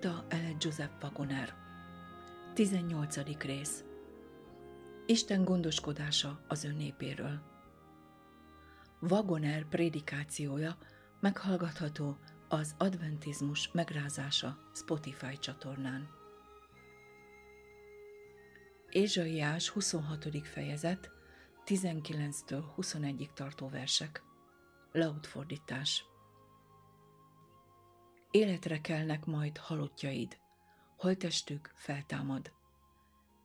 Írta Ellen Joseph Wagoner. 18. rész. Isten gondoskodása az ön népéről. Wagoner prédikációja meghallgatható az Adventizmus megrázása Spotify csatornán. Ézsaiás 26. fejezet 19-től 21-ig tartó versek. Lautfordítás. Életre kelnek majd halottjaid, holtestük feltámad.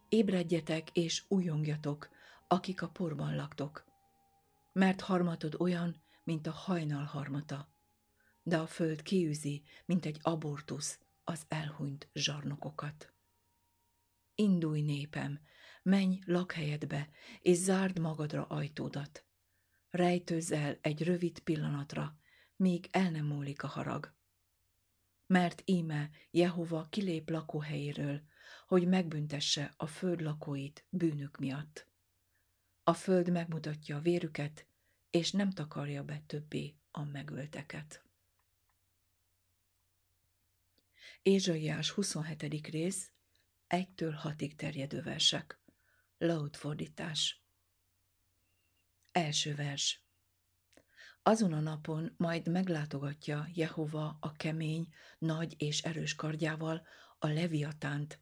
Ébredjetek és újongjatok, akik a porban laktok, mert harmatod olyan, mint a hajnal harmata, de a föld kiűzi, mint egy abortusz az elhunyt zsarnokokat. Indulj népem, menj lakhelyedbe, és zárd magadra ajtódat. Rejtőzz el egy rövid pillanatra, míg el nem múlik a harag mert íme Jehova kilép lakóhelyéről, hogy megbüntesse a föld lakóit bűnök miatt. A föld megmutatja a vérüket, és nem takarja be többé a megölteket. Ézsaiás 27. rész, 1-től 6-ig terjedő versek. Laut fordítás. Első vers. Azon a napon majd meglátogatja Jehova a kemény, nagy és erős kardjával a leviatánt,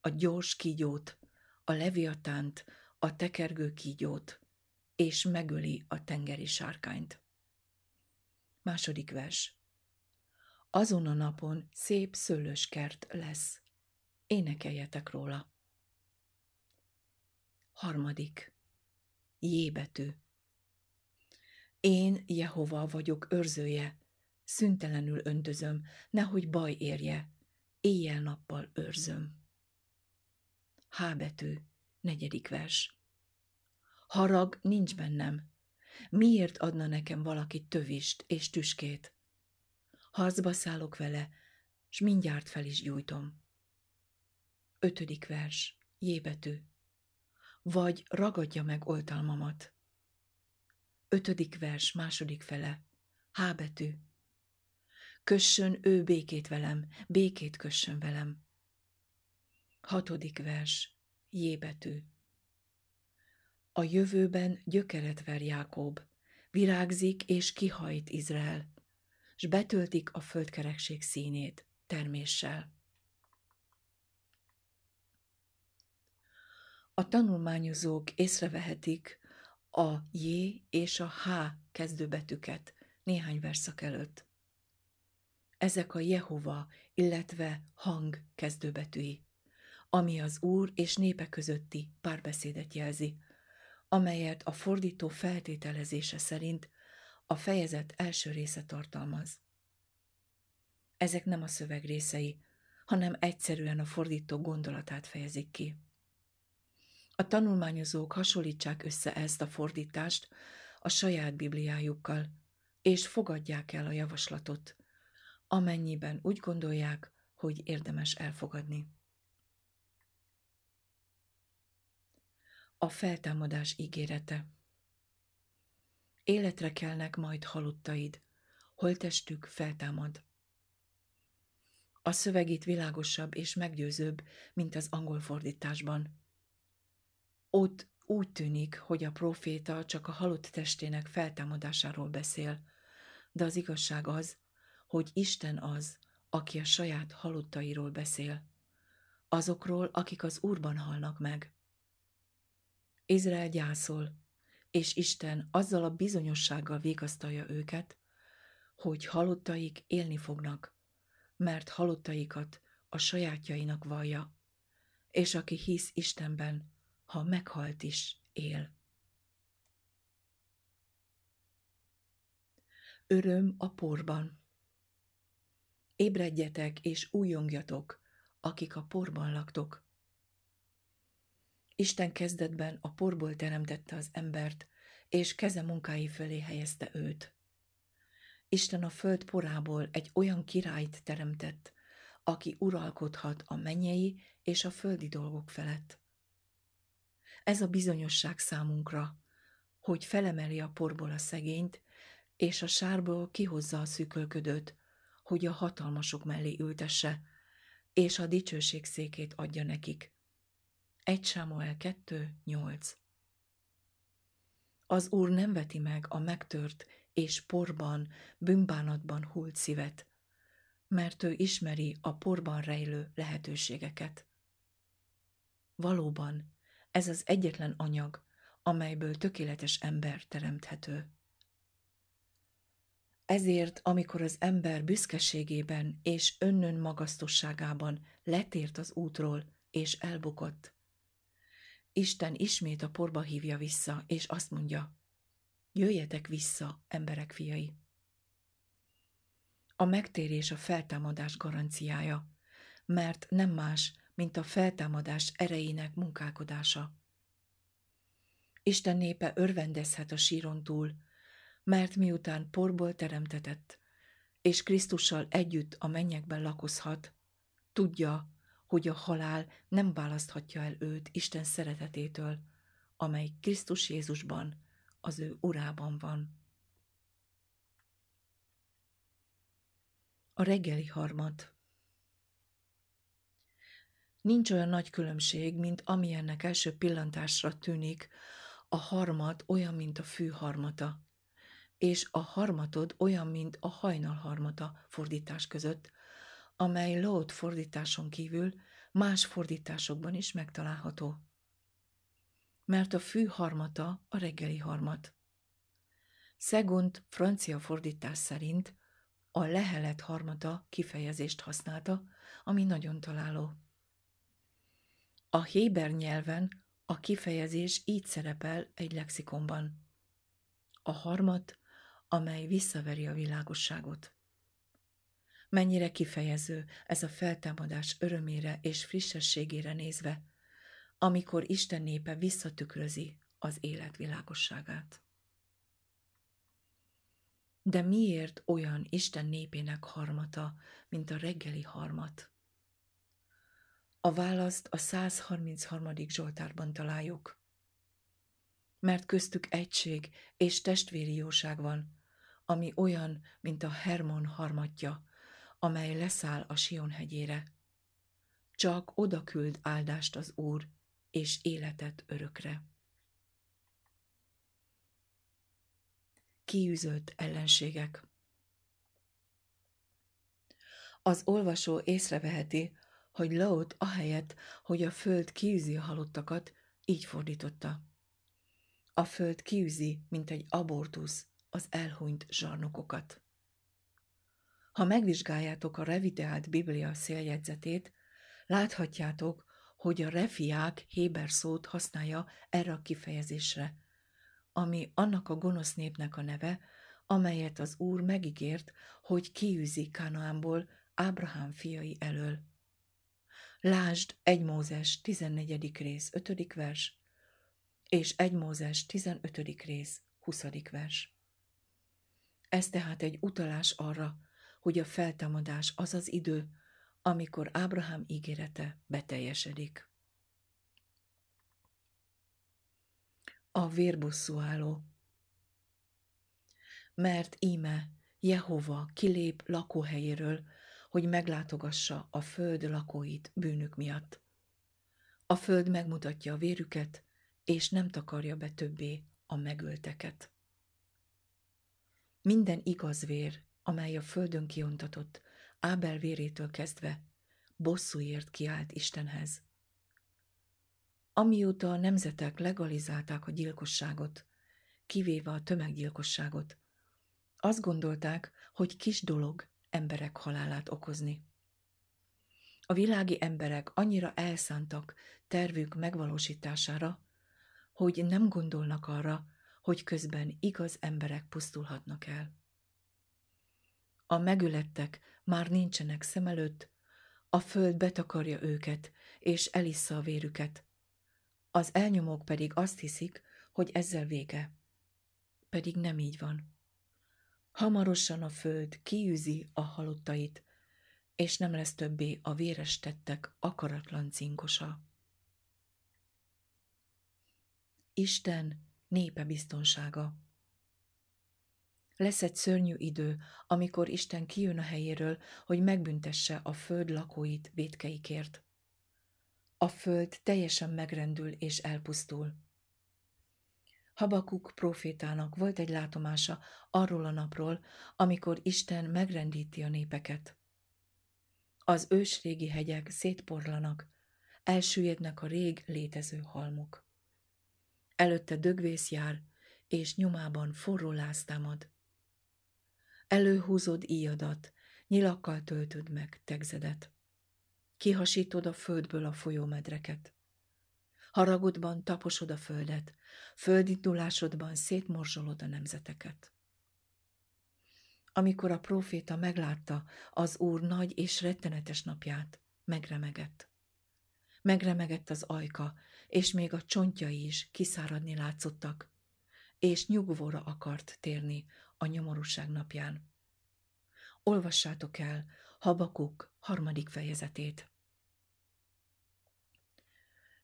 a gyors kígyót, a leviatánt, a tekergő kígyót, és megöli a tengeri sárkányt. Második vers. Azon a napon szép szőlős kert lesz. Énekeljetek róla. Harmadik. Jébetű. Én, Jehova vagyok őrzője, szüntelenül öntözöm, nehogy baj érje, éjjel-nappal őrzöm. H betű, negyedik vers. Harag nincs bennem. Miért adna nekem valaki tövist és tüskét? Harcba szállok vele, s mindjárt fel is gyújtom. Ötödik vers, J betű. Vagy ragadja meg oltalmamat. Ötödik vers, második fele. H betű. Kössön ő békét velem, békét kössön velem. Hatodik vers, J betű. A jövőben gyökeret ver Jákob, virágzik és kihajt Izrael, s betöltik a földkerekség színét terméssel. A tanulmányozók észrevehetik, a J és a H kezdőbetűket néhány verszak előtt. Ezek a Jehova, illetve hang kezdőbetűi, ami az Úr és népe közötti párbeszédet jelzi, amelyet a fordító feltételezése szerint a fejezet első része tartalmaz. Ezek nem a szöveg részei, hanem egyszerűen a fordító gondolatát fejezik ki. A tanulmányozók hasonlítsák össze ezt a fordítást a saját bibliájukkal, és fogadják el a javaslatot, amennyiben úgy gondolják, hogy érdemes elfogadni. A feltámadás ígérete Életre kelnek majd halottaid, holtestük feltámad. A szöveg itt világosabb és meggyőzőbb, mint az angol fordításban. Ott úgy tűnik, hogy a proféta csak a halott testének feltámadásáról beszél, de az igazság az, hogy Isten az, aki a saját halottairól beszél, azokról, akik az Úrban halnak meg. Izrael gyászol, és Isten azzal a bizonyossággal végasztalja őket, hogy halottaik élni fognak, mert halottaikat a sajátjainak vallja, és aki hisz Istenben, ha meghalt is, él. Öröm a porban. Ébredjetek és újongjatok, akik a porban laktok. Isten kezdetben a porból teremtette az embert, és keze munkái fölé helyezte őt. Isten a föld porából egy olyan királyt teremtett, aki uralkodhat a mennyei és a földi dolgok felett. Ez a bizonyosság számunkra, hogy felemeli a porból a szegényt, és a sárból kihozza a szűkölködőt, hogy a hatalmasok mellé ültesse, és a dicsőség székét adja nekik. 1 Sámuel 2, 8 Az Úr nem veti meg a megtört és porban, bűnbánatban hult szívet, mert ő ismeri a porban rejlő lehetőségeket. Valóban, ez az egyetlen anyag, amelyből tökéletes ember teremthető. Ezért, amikor az ember büszkeségében és önnön magasztosságában letért az útról és elbukott, Isten ismét a porba hívja vissza, és azt mondja, jöjjetek vissza, emberek fiai. A megtérés a feltámadás garanciája, mert nem más, mint a feltámadás erejének munkálkodása. Isten népe örvendezhet a síron túl, mert miután porból teremtetett, és Krisztussal együtt a mennyekben lakozhat, tudja, hogy a halál nem választhatja el őt Isten szeretetétől, amely Krisztus Jézusban, az ő urában van. A reggeli harmat Nincs olyan nagy különbség, mint amilyennek első pillantásra tűnik, a harmat olyan, mint a fű harmata, és a harmatod olyan, mint a hajnal harmata fordítás között, amely Lót fordításon kívül más fordításokban is megtalálható. Mert a fű harmata a reggeli harmat. Szegont francia fordítás szerint a lehelet harmata kifejezést használta, ami nagyon találó. A héber nyelven a kifejezés így szerepel egy lexikonban. A harmat, amely visszaveri a világosságot. Mennyire kifejező ez a feltámadás örömére és frissességére nézve, amikor Isten népe visszatükrözi az élet világosságát. De miért olyan Isten népének harmata, mint a reggeli harmat? A választ a 133. Zsoltárban találjuk. Mert köztük egység és testvéri jóság van, ami olyan, mint a Hermon harmatja, amely leszáll a Sion hegyére. Csak oda küld áldást az Úr, és életet örökre. Kiűzött ellenségek Az olvasó észreveheti, hogy Laut ahelyett, hogy a föld kiűzi a halottakat, így fordította. A föld kiűzi, mint egy abortusz, az elhunyt zsarnokokat. Ha megvizsgáljátok a revideált Biblia széljegyzetét, láthatjátok, hogy a refiák Héber szót használja erre a kifejezésre, ami annak a gonosz népnek a neve, amelyet az Úr megígért, hogy kiűzi Kanaánból Ábrahám fiai elől. Lásd 1 Mózes 14. rész 5. vers, és 1 Mózes 15. rész 20. vers. Ez tehát egy utalás arra, hogy a feltámadás az az idő, amikor Ábrahám ígérete beteljesedik. A vérbosszúálló Mert íme Jehova kilép lakóhelyéről, hogy meglátogassa a föld lakóit bűnük miatt. A föld megmutatja a vérüket, és nem takarja be többé a megölteket. Minden igaz vér, amely a földön kiontatott, Ábel vérétől kezdve, bosszúért kiált Istenhez. Amióta a nemzetek legalizálták a gyilkosságot, kivéve a tömeggyilkosságot, azt gondolták, hogy kis dolog emberek halálát okozni. A világi emberek annyira elszántak tervük megvalósítására, hogy nem gondolnak arra, hogy közben igaz emberek pusztulhatnak el. A megülettek már nincsenek szem előtt, a föld betakarja őket, és elissza a vérüket. Az elnyomók pedig azt hiszik, hogy ezzel vége. Pedig nem így van. Hamarosan a föld kiűzi a halottait, és nem lesz többé a véres tettek akaratlan cinkosa. Isten népe biztonsága Lesz egy szörnyű idő, amikor Isten kijön a helyéről, hogy megbüntesse a föld lakóit védkeikért. A föld teljesen megrendül és elpusztul. Habakuk profétának volt egy látomása arról a napról, amikor Isten megrendíti a népeket. Az ősrégi hegyek szétporlanak, elsüllyednek a rég létező halmok. Előtte dögvész jár, és nyomában forró láz támad. Előhúzod íjadat, nyilakkal töltöd meg tegzedet. Kihasítod a földből a folyómedreket. Haragodban taposod a földet, földindulásodban szétmorzsolod a nemzeteket. Amikor a próféta meglátta az Úr nagy és rettenetes napját, megremegett. Megremegett az ajka, és még a csontjai is kiszáradni látszottak, és nyugvóra akart térni a nyomorúság napján. Olvassátok el Habakuk harmadik fejezetét.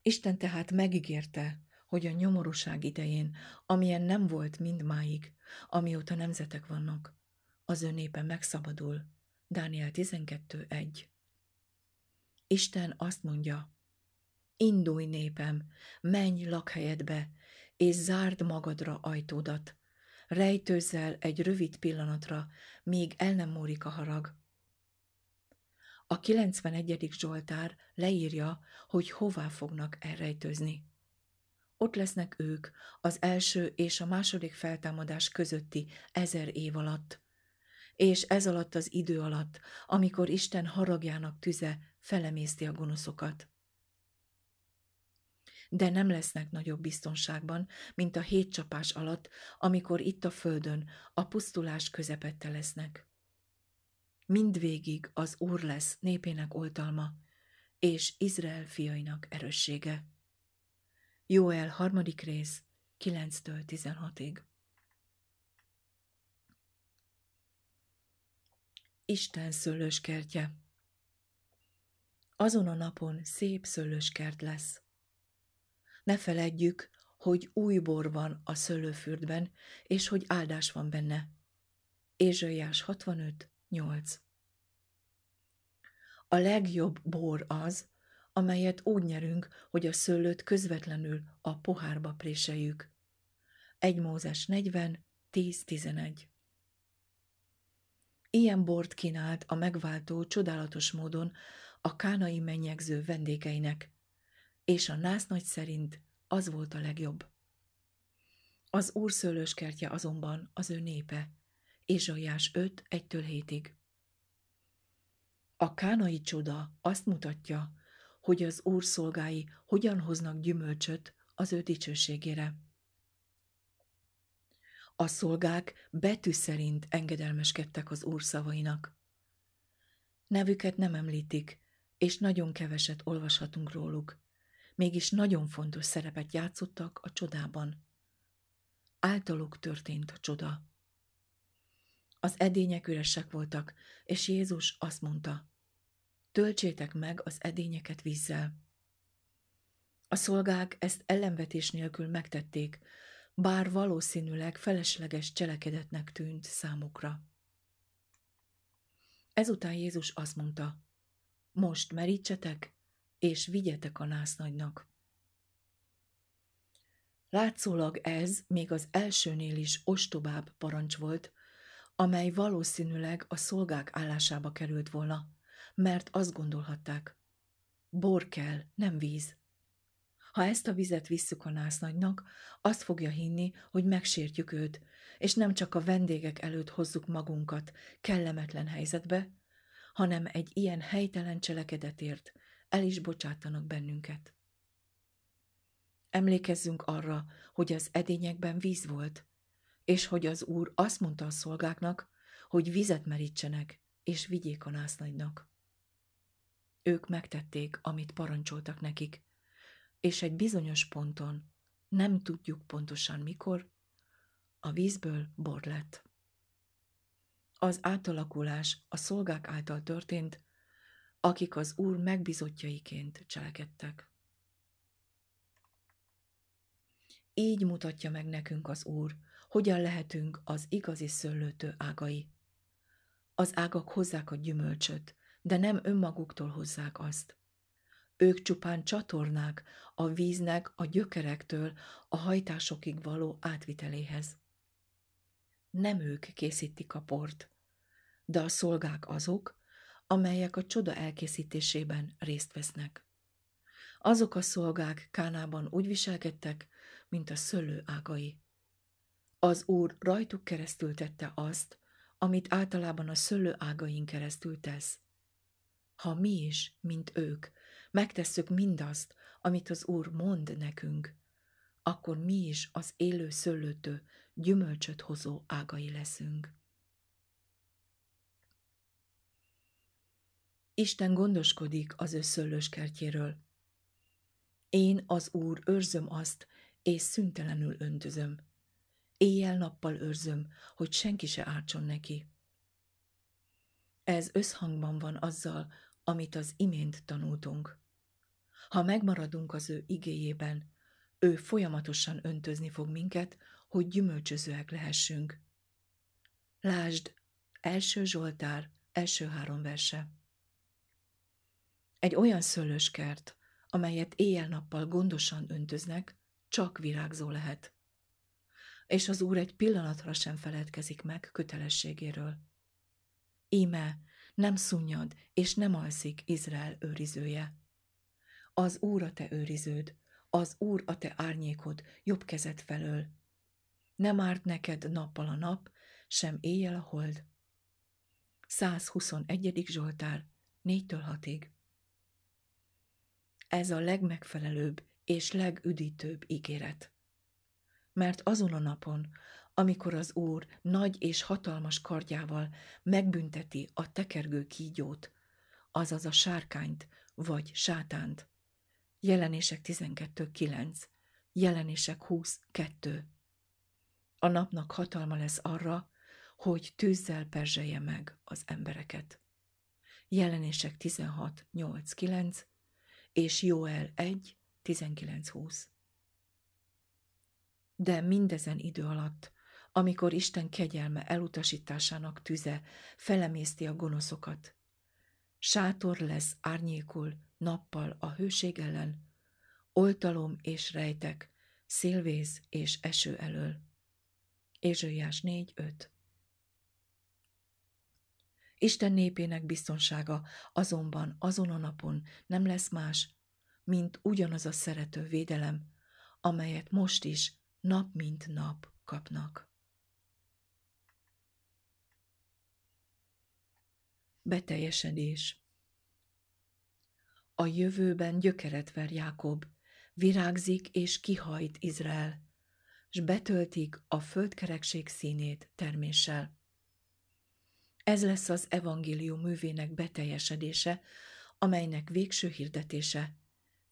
Isten tehát megígérte, hogy a nyomorúság idején, amilyen nem volt mindmáig, amióta nemzetek vannak, az ő népe megszabadul. Dániel 12.1 Isten azt mondja, indulj népem, menj lakhelyedbe, és zárd magadra ajtódat, rejtőzzel egy rövid pillanatra, míg el nem múlik a harag. A 91. Zsoltár leírja, hogy hová fognak elrejtőzni. Ott lesznek ők az első és a második feltámadás közötti ezer év alatt, és ez alatt az idő alatt, amikor Isten haragjának tüze felemészti a gonoszokat. De nem lesznek nagyobb biztonságban, mint a hét csapás alatt, amikor itt a földön a pusztulás közepette lesznek. Mindvégig az Úr lesz népének oltalma, és Izrael fiainak erőssége. Jóel harmadik rész, 9-től 16-ig. Isten szőlőskertje Azon a napon szép szőlőskert lesz. Ne feledjük, hogy új bor van a szőlőfürdben, és hogy áldás van benne. Ézsaiás 65, 8 A legjobb bor az, amelyet úgy nyerünk, hogy a szőlőt közvetlenül a pohárba préseljük. 1 Mózes 40, 10-11 Ilyen bort kínált a megváltó csodálatos módon a kánai mennyegző vendégeinek, és a násznagy szerint az volt a legjobb. Az úr szőlőskertje azonban az ő népe, Ézsaiás 5, 1-től 7-ig. A kánai csoda azt mutatja, hogy az úr szolgái hogyan hoznak gyümölcsöt az ő dicsőségére. A szolgák betű szerint engedelmeskedtek az úr szavainak. Nevüket nem említik, és nagyon keveset olvashatunk róluk, mégis nagyon fontos szerepet játszottak a csodában. Általuk történt a csoda. Az edények üresek voltak, és Jézus azt mondta, töltsétek meg az edényeket vízzel. A szolgák ezt ellenvetés nélkül megtették, bár valószínűleg felesleges cselekedetnek tűnt számukra. Ezután Jézus azt mondta, most merítsetek, és vigyetek a násznagynak. Látszólag ez még az elsőnél is ostobább parancs volt, amely valószínűleg a szolgák állásába került volna, mert azt gondolhatták, bor kell, nem víz. Ha ezt a vizet visszük a násznagynak, azt fogja hinni, hogy megsértjük őt, és nem csak a vendégek előtt hozzuk magunkat kellemetlen helyzetbe, hanem egy ilyen helytelen cselekedetért el is bocsátanak bennünket. Emlékezzünk arra, hogy az edényekben víz volt, és hogy az úr azt mondta a szolgáknak, hogy vizet merítsenek, és vigyék a násznagynak. Ők megtették, amit parancsoltak nekik, és egy bizonyos ponton, nem tudjuk pontosan mikor, a vízből bor lett. Az átalakulás a szolgák által történt, akik az Úr megbizotjaiként cselekedtek. így mutatja meg nekünk az Úr, hogyan lehetünk az igazi szőlőtő ágai. Az ágak hozzák a gyümölcsöt, de nem önmaguktól hozzák azt. Ők csupán csatornák a víznek a gyökerektől a hajtásokig való átviteléhez. Nem ők készítik a port, de a szolgák azok, amelyek a csoda elkészítésében részt vesznek. Azok a szolgák Kánában úgy viselkedtek, mint a szőlő ágai. Az Úr rajtuk keresztül tette azt, amit általában a szőlő ágain keresztül tesz. Ha mi is, mint ők, megtesszük mindazt, amit az Úr mond nekünk, akkor mi is az élő szőlőtő, gyümölcsöt hozó ágai leszünk. Isten gondoskodik az ő szőlőskertjéről. Én az Úr őrzöm azt, és szüntelenül öntözöm. Éjjel-nappal őrzöm, hogy senki se ártson neki. Ez összhangban van azzal, amit az imént tanultunk. Ha megmaradunk az ő igéjében, ő folyamatosan öntözni fog minket, hogy gyümölcsözőek lehessünk. Lásd, első Zsoltár, első három verse. Egy olyan szőlőskert, amelyet éjjel-nappal gondosan öntöznek, csak virágzó lehet. És az Úr egy pillanatra sem feledkezik meg kötelességéről. Íme, nem szunnyad és nem alszik Izrael őrizője. Az Úr a te őriződ, az Úr a te árnyékod jobb kezed felől. Nem árt neked nappal a nap, sem éjjel a hold. 121. Zsoltár, 4-től 6-ig. Ez a legmegfelelőbb és legüdítőbb ígéret. Mert azon a napon, amikor az Úr nagy és hatalmas kardjával megbünteti a tekergő kígyót, azaz a sárkányt vagy sátánt. Jelenések 12.9, jelenések 20.2. A napnak hatalma lesz arra, hogy tűzzel perzselje meg az embereket. Jelenések 16.8.9 és Joel 1, 19-20. De mindezen idő alatt, amikor Isten kegyelme elutasításának tüze felemészti a gonoszokat, sátor lesz árnyékul nappal a hőség ellen, oltalom és rejtek, szélvész és eső elől. Ézsaiás 4.5 Isten népének biztonsága azonban azon a napon nem lesz más, mint ugyanaz a szerető védelem, amelyet most is nap mint nap kapnak. Beteljesedés A jövőben gyökeret ver Jákob, virágzik és kihajt Izrael, s betöltik a földkerekség színét terméssel. Ez lesz az evangélium művének beteljesedése, amelynek végső hirdetése.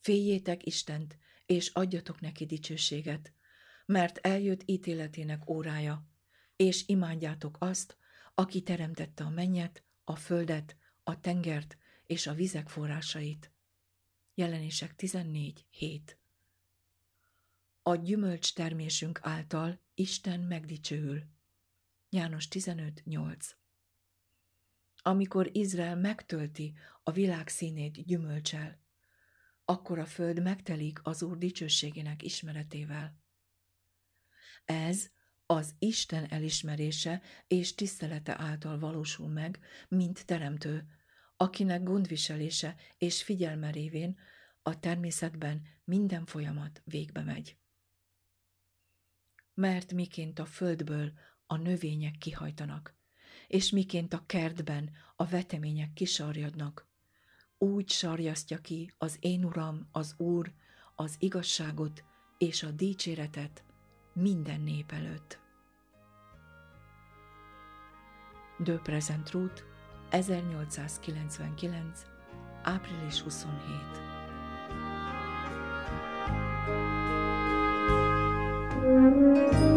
Féljétek Istent, és adjatok neki dicsőséget, mert eljött ítéletének órája, és imádjátok azt, aki teremtette a mennyet, a földet, a tengert és a vizek forrásait. Jelenések 14. 7 A gyümölcs termésünk által Isten megdicsőül. János 15. 8 amikor Izrael megtölti a világ színét gyümölcsel, akkor a föld megtelik az Úr dicsőségének ismeretével. Ez az Isten elismerése és tisztelete által valósul meg, mint teremtő, akinek gondviselése és figyelme révén a természetben minden folyamat végbe megy. Mert miként a földből a növények kihajtanak, és miként a kertben a vetemények kisarjadnak, úgy sarjasztja ki az én Uram, az Úr, az igazságot és a dicséretet minden nép előtt. De Present Route 1899. április 27. thank you